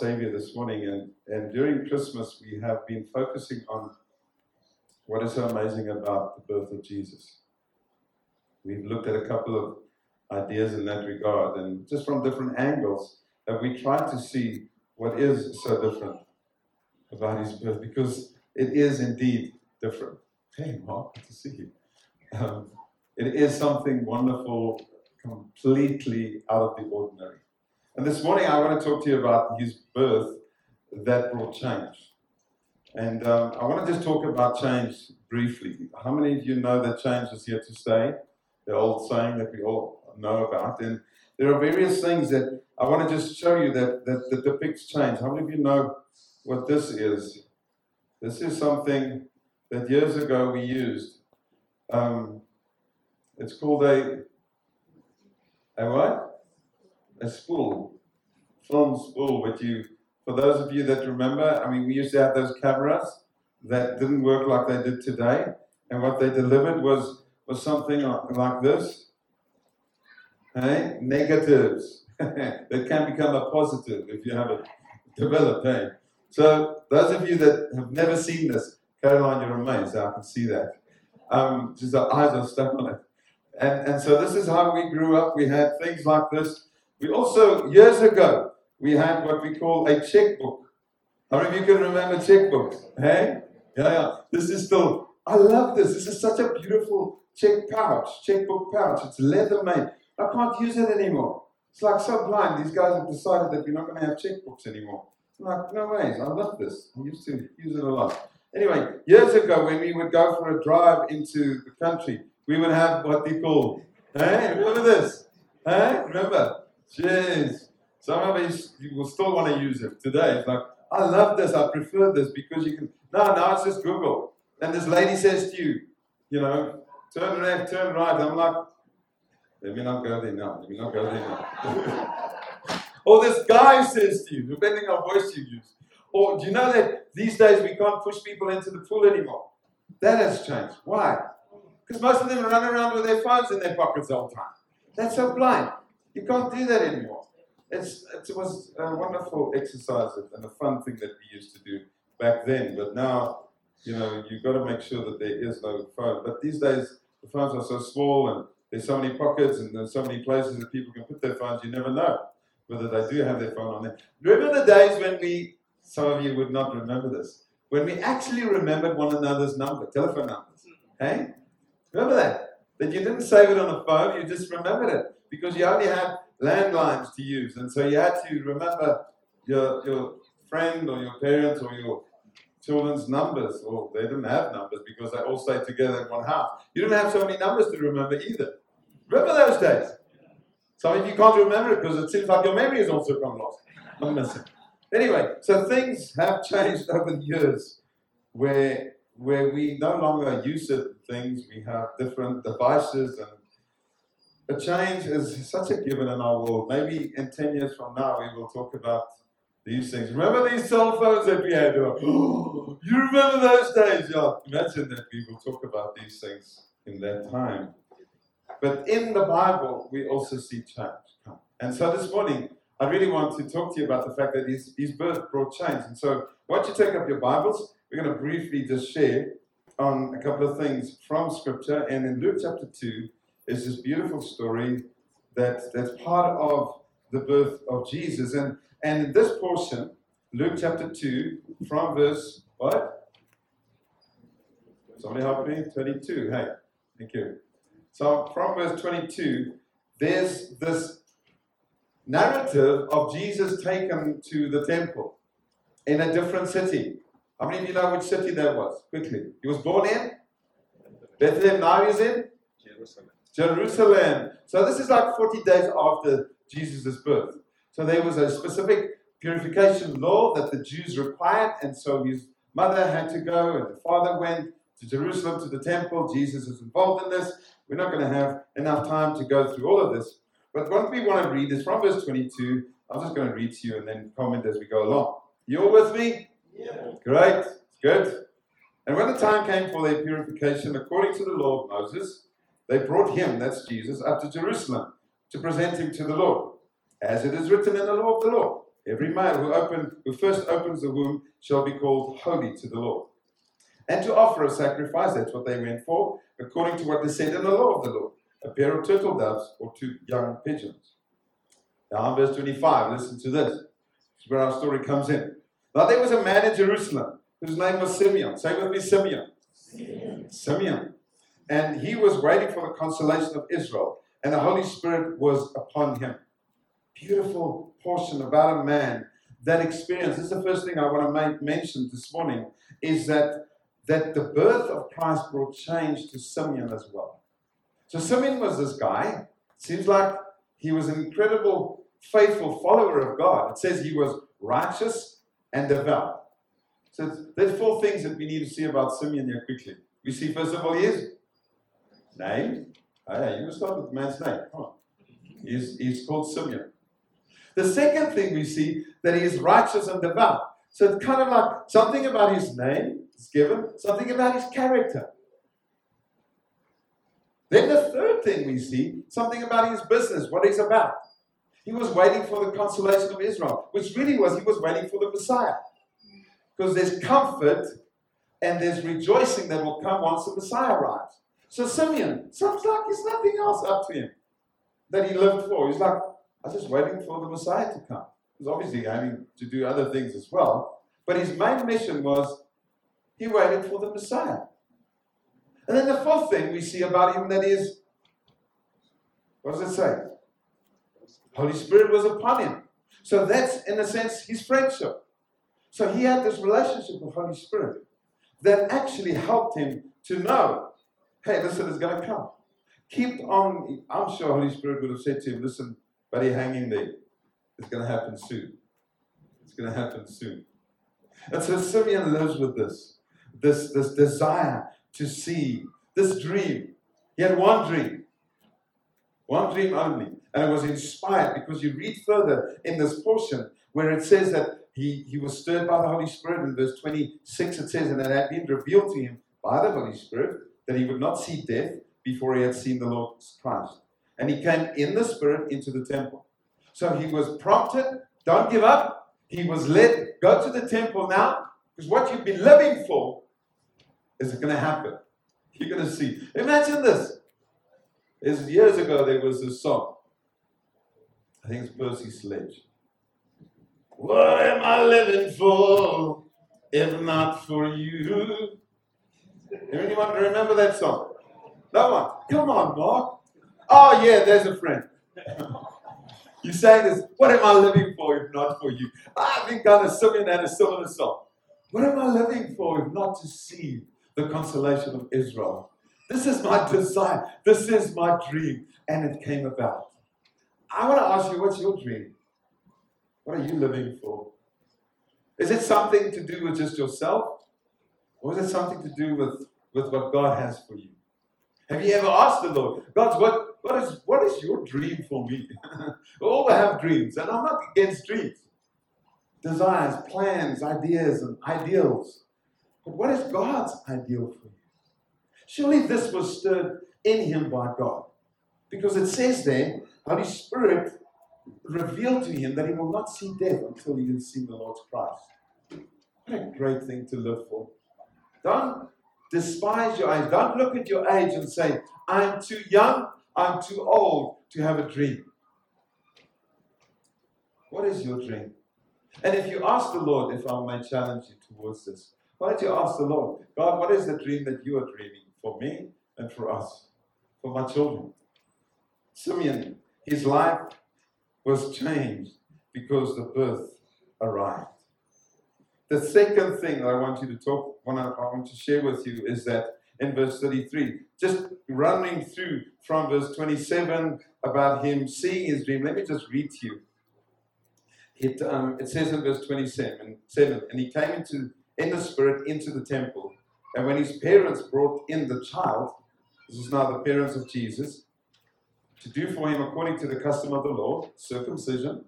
Savior this morning. And, and during Christmas, we have been focusing on what is so amazing about the birth of Jesus. We've looked at a couple of ideas in that regard, and just from different angles, that we try to see what is so different about his birth, because it is indeed different. Hey, Mark, good to see you. Um, it is something wonderful, completely out of the ordinary. And this morning, I want to talk to you about his birth that brought change. And um, I want to just talk about change briefly. How many of you know that change is here to stay? The old saying that we all know about. And there are various things that I want to just show you that, that, that depicts change. How many of you know what this is? This is something that years ago we used. Um, it's called a, a what? A spool. Film spool, but you for those of you that remember, I mean, we used to have those cameras that didn't work like they did today, and what they delivered was was something like this. Hey, negatives that can become a positive if you have it developed. Hey, so those of you that have never seen this, Caroline, you're amazed. I can see that. Um, just eyes are stuck on it. And, and so this is how we grew up. We had things like this. We also, years ago, we had what we call a checkbook. How many of you can remember checkbooks? Hey? Yeah, yeah. This is still, I love this. This is such a beautiful check pouch, checkbook pouch. It's leather made. I can't use it anymore. It's like so blind. These guys have decided that we're not going to have checkbooks anymore. I'm like, no ways. I love this. I used to use it a lot. Anyway, years ago, when we would go for a drive into the country, we would have what they call, hey, remember this? Hey, remember? Jeez. Some of us you will still want to use it today. It's like, I love this, I prefer this because you can. No, now it's just Google. And this lady says to you, you know, turn left, turn right. I'm like, let me not go there now. Let me not go there now. or this guy says to you, depending on voice you use. Or do you know that these days we can't push people into the pool anymore? That has changed. Why? Because most of them run around with their phones in their pockets all the time. That's so blind. You can't do that anymore it's, it was a wonderful exercise and a fun thing that we used to do back then. But now, you know, you've got to make sure that there is no phone. But these days, the phones are so small and there's so many pockets and there's so many places that people can put their phones, you never know whether they do have their phone on there. Remember the days when we, some of you would not remember this, when we actually remembered one another's number, telephone numbers. Mm-hmm. Hey? Remember that? That you didn't save it on a phone, you just remembered it because you only had landlines to use. And so you had to remember your, your friend or your parents or your children's numbers. Or they didn't have numbers because they all stayed together in one house. You didn't have so many numbers to remember either. Remember those days? Some of you can't remember it because it seems like your memory has also gone lost. I'm missing. Anyway, so things have changed over the years where where we no longer use certain things, we have different devices and a change is such a given in our world. Maybe in 10 years from now, we will talk about these things. Remember these cell phones that we had? you remember those days? Yeah, imagine that we will talk about these things in that time. But in the Bible, we also see change come. And so this morning, I really want to talk to you about the fact that his, his birth brought change. And so, once you take up your Bibles, we're going to briefly just share on a couple of things from Scripture. And in Luke chapter 2, is this beautiful story that, that's part of the birth of Jesus. And, and in this portion, Luke chapter 2, from verse what? Somebody help me? 22. Hey, thank you. So from verse 22, there's this narrative of Jesus taken to the temple in a different city. How many of you know which city that was? Quickly. He was born in Bethlehem. Now he's in Jerusalem. Jerusalem. So this is like 40 days after Jesus' birth. So there was a specific purification law that the Jews required, and so his mother had to go, and the father went to Jerusalem to the temple. Jesus is involved in this. We're not going to have enough time to go through all of this. But what we want to read is from verse 22. I'm just going to read to you and then comment as we go along. You all with me? Yeah. Great. Good. And when the time came for their purification, according to the law of Moses, they brought him, that's Jesus, up to Jerusalem to present him to the Lord, as it is written in the law of the Lord. Every male who open, who first opens the womb shall be called holy to the Lord. And to offer a sacrifice, that's what they went for, according to what they said in the law of the Lord, a pair of turtle doves or two young pigeons. Now verse 25, listen to this. This is where our story comes in. Now there was a man in Jerusalem whose name was Simeon. Say with me, Simeon. Simeon. Simeon. And he was waiting for the consolation of Israel, and the Holy Spirit was upon him. Beautiful portion about a man that experience. This is the first thing I want to make, mention this morning is that that the birth of Christ brought change to Simeon as well. So Simeon was this guy. Seems like he was an incredible, faithful follower of God. It says he was righteous and devout. So there's four things that we need to see about Simeon here quickly. We see, first of all, he is named. Oh, ah, yeah, you start with the man's name. On. He's, he's called Simeon. The second thing we see that he is righteous and devout. So it's kind of like something about his name is given, something about his character. Then the third thing we see, something about his business, what he's about. He was waiting for the consolation of Israel, which really was he was waiting for the Messiah. Because there's comfort and there's rejoicing that will come once the Messiah arrives. So Simeon, sounds like there's nothing else up to him that he lived for. He's like, I was just waiting for the Messiah to come. He's obviously having to do other things as well. But his main mission was he waited for the Messiah. And then the fourth thing we see about him that is, what does it say? Holy Spirit was upon him. So that's, in a sense, his friendship. So he had this relationship with Holy Spirit that actually helped him to know, hey, listen, it's going to come. Keep on, I'm sure Holy Spirit would have said to him, listen, buddy, hang in there. It's going to happen soon. It's going to happen soon. And so Simeon lives with this, this, this desire to see, this dream. He had one dream, one dream only. And it was inspired because you read further in this portion where it says that he, he was stirred by the Holy Spirit. In verse 26, it says, And it had been revealed to him by the Holy Spirit that he would not see death before he had seen the Lord Christ. And he came in the Spirit into the temple. So he was prompted, don't give up. He was led, go to the temple now, because what you've been living for is going to happen. You're going to see. Imagine this. As years ago, there was this song. I think it's Percy Sledge. What am I living for if not for you? Anyone remember that song? No one. Come on, Mark. Oh, yeah, there's a friend. you saying this, what am I living for if not for you? I've been kind of singing that a similar song. What am I living for if not to see the consolation of Israel? This is my desire. This is my dream. And it came about. I want to ask you, what's your dream? What are you living for? Is it something to do with just yourself? Or is it something to do with, with what God has for you? Have you ever asked the Lord, God, what, what, is, what is your dream for me? we all have dreams, and I'm not against dreams. Desires, plans, ideas, and ideals. But what is God's ideal for you? Surely this was stirred in him by God. Because it says there, Holy Spirit revealed to him that he will not see death until he has seen the Lord's Christ. What a great thing to live for. Don't despise your age. Don't look at your age and say, I'm too young, I'm too old to have a dream. What is your dream? And if you ask the Lord, if I may challenge you towards this, why don't you ask the Lord, God, what is the dream that you are dreaming for me and for us, for my children? Simeon, his life was changed because the birth arrived. The second thing that I want you to talk, I want to share with you is that in verse 33, just running through from verse 27 about him seeing his dream. Let me just read to you. It, um, it says in verse 27, 7, and he came into in the spirit into the temple. And when his parents brought in the child, this is now the parents of Jesus, to do for him according to the custom of the law, circumcision.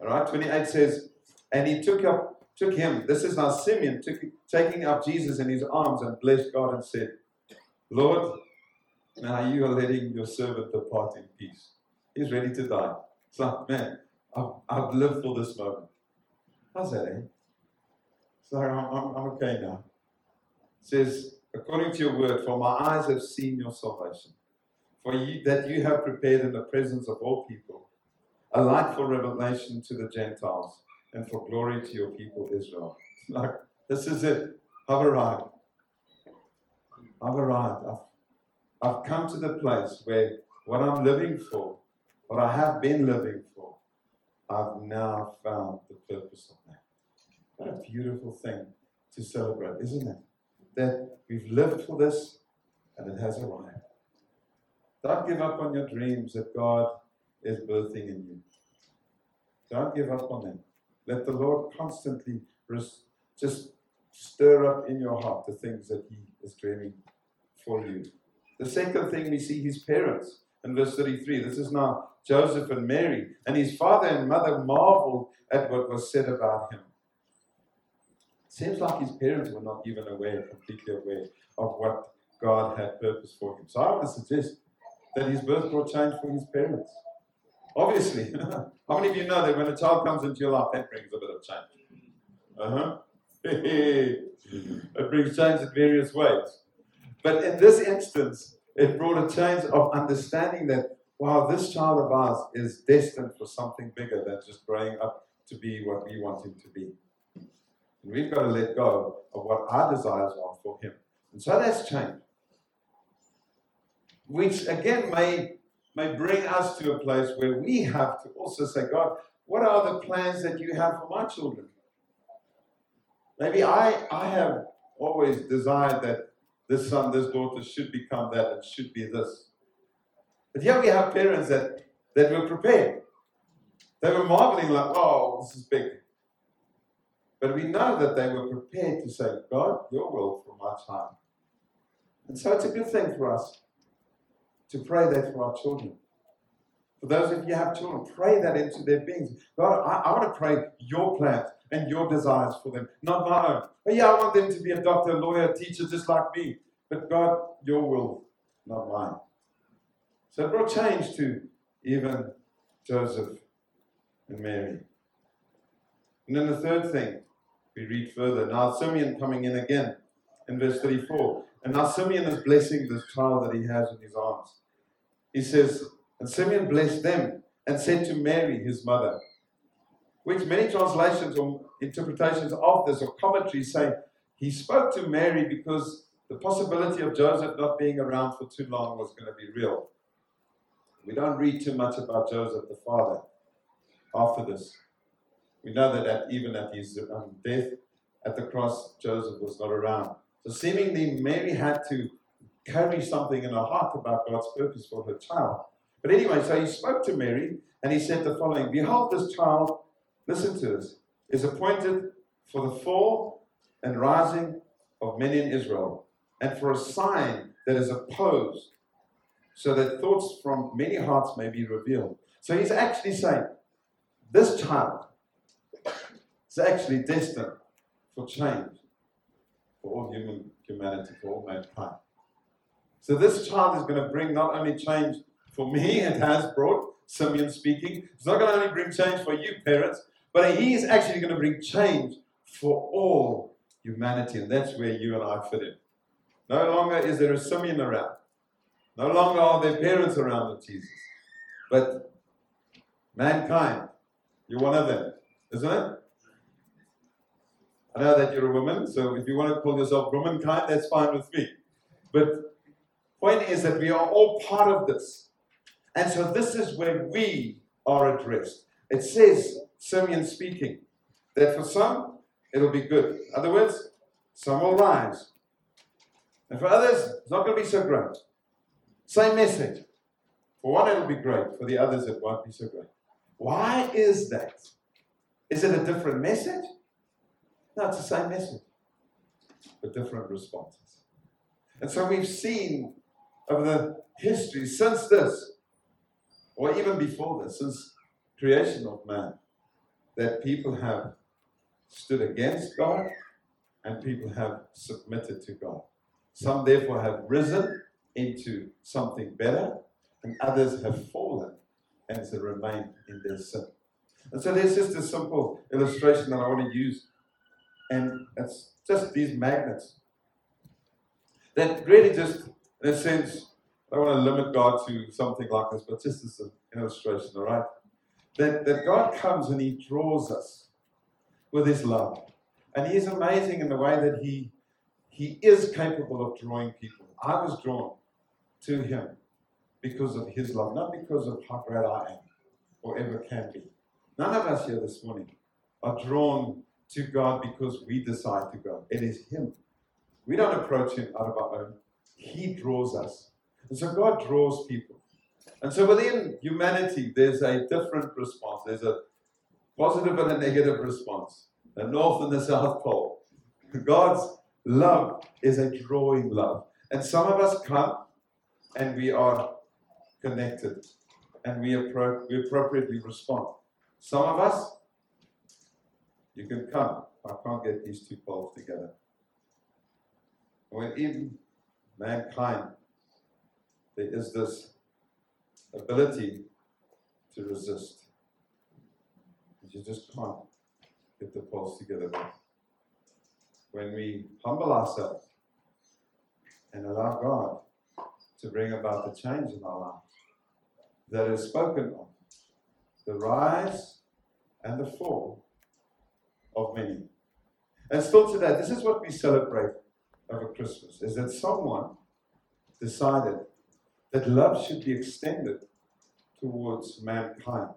All right, 28 says, and he took up took him. This is now Simeon took, taking up Jesus in his arms and blessed God and said, Lord, now you are letting your servant depart in peace. He's ready to die. It's like, man, I've, I've lived for this moment. How's that, eh? So I'm, I'm, I'm okay now. It says, according to your word, for my eyes have seen your salvation, for you, that you have prepared in the presence of all people a light for revelation to the Gentiles and for glory to your people Israel. Like, this is it. I've arrived. I've arrived. I've, I've come to the place where what I'm living for, what I have been living for, I've now found the purpose of that. What a beautiful thing to celebrate, isn't it? That we've lived for this and it has arrived. Don't give up on your dreams that God is birthing in you. Don't give up on them. Let the Lord constantly res- just stir up in your heart the things that He is dreaming for you. The second thing we see his parents in verse 33. This is now Joseph and Mary. And his father and mother marveled at what was said about him. Seems like his parents were not even aware, completely aware of what God had purpose for him. So I would suggest that his birth brought change for his parents. Obviously. How many of you know that when a child comes into your life, that brings a bit of change? Uh huh. it brings change in various ways. But in this instance, it brought a change of understanding that, wow, this child of ours is destined for something bigger than just growing up to be what we want him to be. And we've got to let go of what our desires are for him. And so that's change. Which again may, may bring us to a place where we have to also say, God, what are the plans that you have for my children? Maybe I, I have always desired that this son, this daughter should become that and should be this. But here we have parents that, that were prepared. They were marveling, like, oh, this is big. But we know that they were prepared to say, God, your will for my child. And so it's a good thing for us to pray that for our children. For those of you have children, pray that into their beings. God, I, I want to pray your plans and your desires for them, not my own. But yeah, I want them to be a doctor, a lawyer, a teacher, just like me. But God, your will, not mine. So it brought change to even Joseph and Mary. And then the third thing, we read further. Now Simeon coming in again in verse 34. And now Simeon is blessing this child that he has in his arms. He says, And Simeon blessed them and said to Mary, his mother, which many translations or interpretations of this or commentaries say he spoke to Mary because the possibility of Joseph not being around for too long was going to be real. We don't read too much about Joseph, the father, after this. We know that at, even at his um, death at the cross, Joseph was not around. So seemingly, Mary had to carry something in her heart about God's purpose for her child. But anyway, so he spoke to Mary and he said the following Behold, this child listen to this, is appointed for the fall and rising of many in Israel, and for a sign that is opposed, so that thoughts from many hearts may be revealed. So he's actually saying, this child is actually destined for change for all human humanity, for all mankind. So this child is going to bring not only change for me, it has brought, Simeon speaking, it's not going to only bring change for you, parents, but he is actually going to bring change for all humanity, and that's where you and I fit in. No longer is there a Simeon around. No longer are there parents around with Jesus. But mankind, you're one of them, isn't it? I know that uh, you're a woman, so if you want to call yourself womankind, that's fine with me. But point is that we are all part of this. And so this is where we are addressed. It says Simeon speaking. That for some, it'll be good. In other words, some will rise. And for others, it's not going to be so great. Same message. For one, it'll be great. For the others, it won't be so great. Why is that? Is it a different message? No, it's the same message, but different responses. And so we've seen over the history since this, or even before this, since creation of man, that people have stood against God and people have submitted to God. Some, therefore, have risen into something better, and others have fallen and to remain in their sin. And so there's just a simple illustration that I want to use. And it's just these magnets that really just, in a sense, I don't want to limit God to something like this, but just as an illustration, all right? That, that God comes and He draws us with His love. And He is amazing in the way that He, he is capable of drawing people. I was drawn to Him because of His love, not because of how great I am or ever can be. None of us here this morning are drawn to God because we decide to go. It is Him. We don't approach Him out of our own, He draws us. And so God draws people. And so within humanity, there's a different response. There's a positive and a negative response, the north and the south pole. God's love is a drawing love. And some of us come and we are connected and we, appro- we appropriately respond. Some of us, you can come. I can't get these two poles together. Within mankind, there is this ability to resist. You just can't get the poles together. When we humble ourselves and allow God to bring about the change in our lives that is spoken of, the rise and the fall of many. And still today, this is what we celebrate over Christmas, is that someone decided that love should be extended towards mankind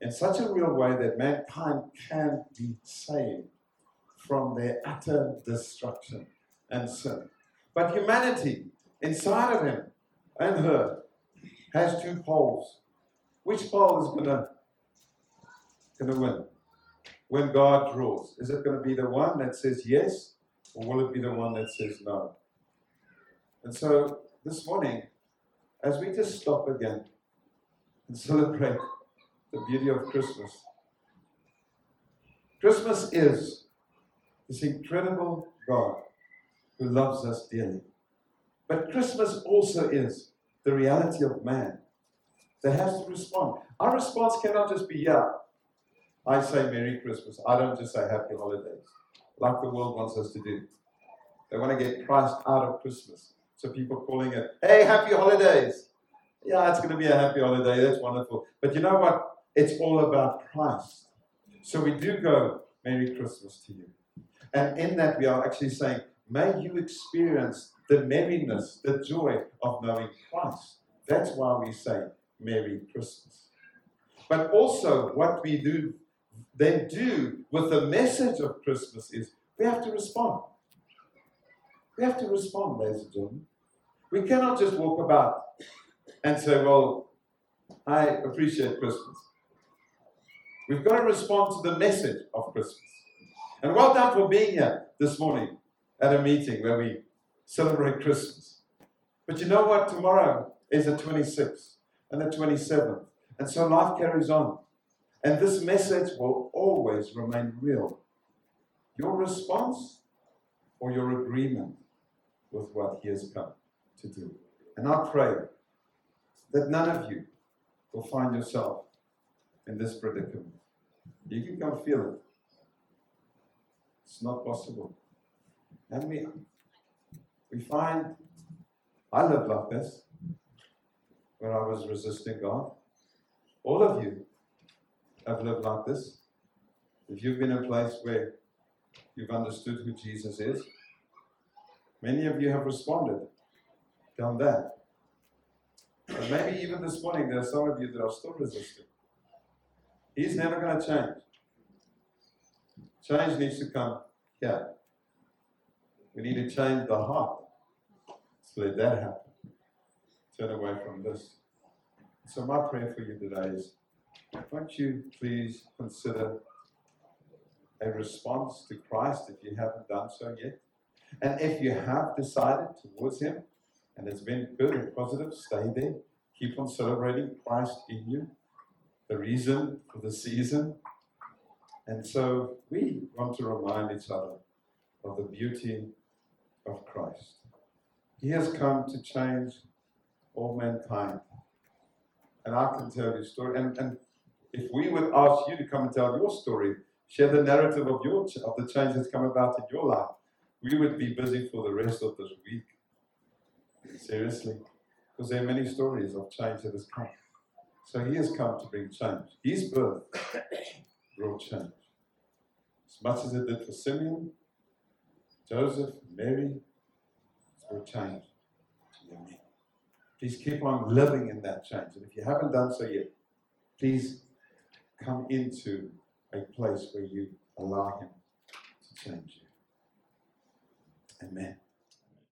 in such a real way that mankind can be saved from their utter destruction and sin. But humanity, inside of him and her, has two poles. Which pole is to going to win when God draws? Is it going to be the one that says yes, or will it be the one that says no? And so this morning, as we just stop again and celebrate the beauty of Christmas, Christmas is this incredible God who loves us dearly. But Christmas also is the reality of man that has to respond. Our response cannot just be, yeah, I say Merry Christmas. I don't just say Happy Holidays, like the world wants us to do. They want to get Christ out of Christmas. So people calling it, hey, Happy Holidays. Yeah, it's going to be a happy holiday. That's wonderful. But you know what? It's all about Christ. So we do go, Merry Christmas to you. And in that, we are actually saying, may you experience the merriness, the joy of knowing Christ. That's why we say Merry Christmas. But also, what we do then do with the message of Christmas is we have to respond. We have to respond, ladies and gentlemen. We cannot just walk about and say, Well, I appreciate Christmas. We've got to respond to the message of Christmas. And well done for being here this morning at a meeting where we celebrate Christmas. But you know what? Tomorrow is the 26th and the 27th. And so life carries on. And this message will always remain real. Your response or your agreement with what He has come to do. And I pray that none of you will find yourself in this predicament. You can feel it. It's not possible. And we, we find, I lived like this when I was resisting God. All of you have lived like this. If you've been in a place where you've understood who Jesus is, many of you have responded, done that. But maybe even this morning, there are some of you that are still resisting. He's never going to change. Change needs to come here. We need to change the heart. So let that happen. Turn away from this. So, my prayer for you today is won't you please consider a response to Christ if you haven't done so yet? And if you have decided towards Him and it's been good and positive, stay there. Keep on celebrating Christ in you, the reason for the season. And so we want to remind each other of the beauty of Christ. He has come to change all mankind. And I can tell you a story. And, and If we would ask you to come and tell your story, share the narrative of your of the change that's come about in your life, we would be busy for the rest of this week. Seriously, because there are many stories of change that has come. So he has come to bring change. His birth brought change. As much as it did for Simeon, Joseph, Mary, brought change. Please keep on living in that change. And if you haven't done so yet, please come into a place where you allow Him to change you. Amen.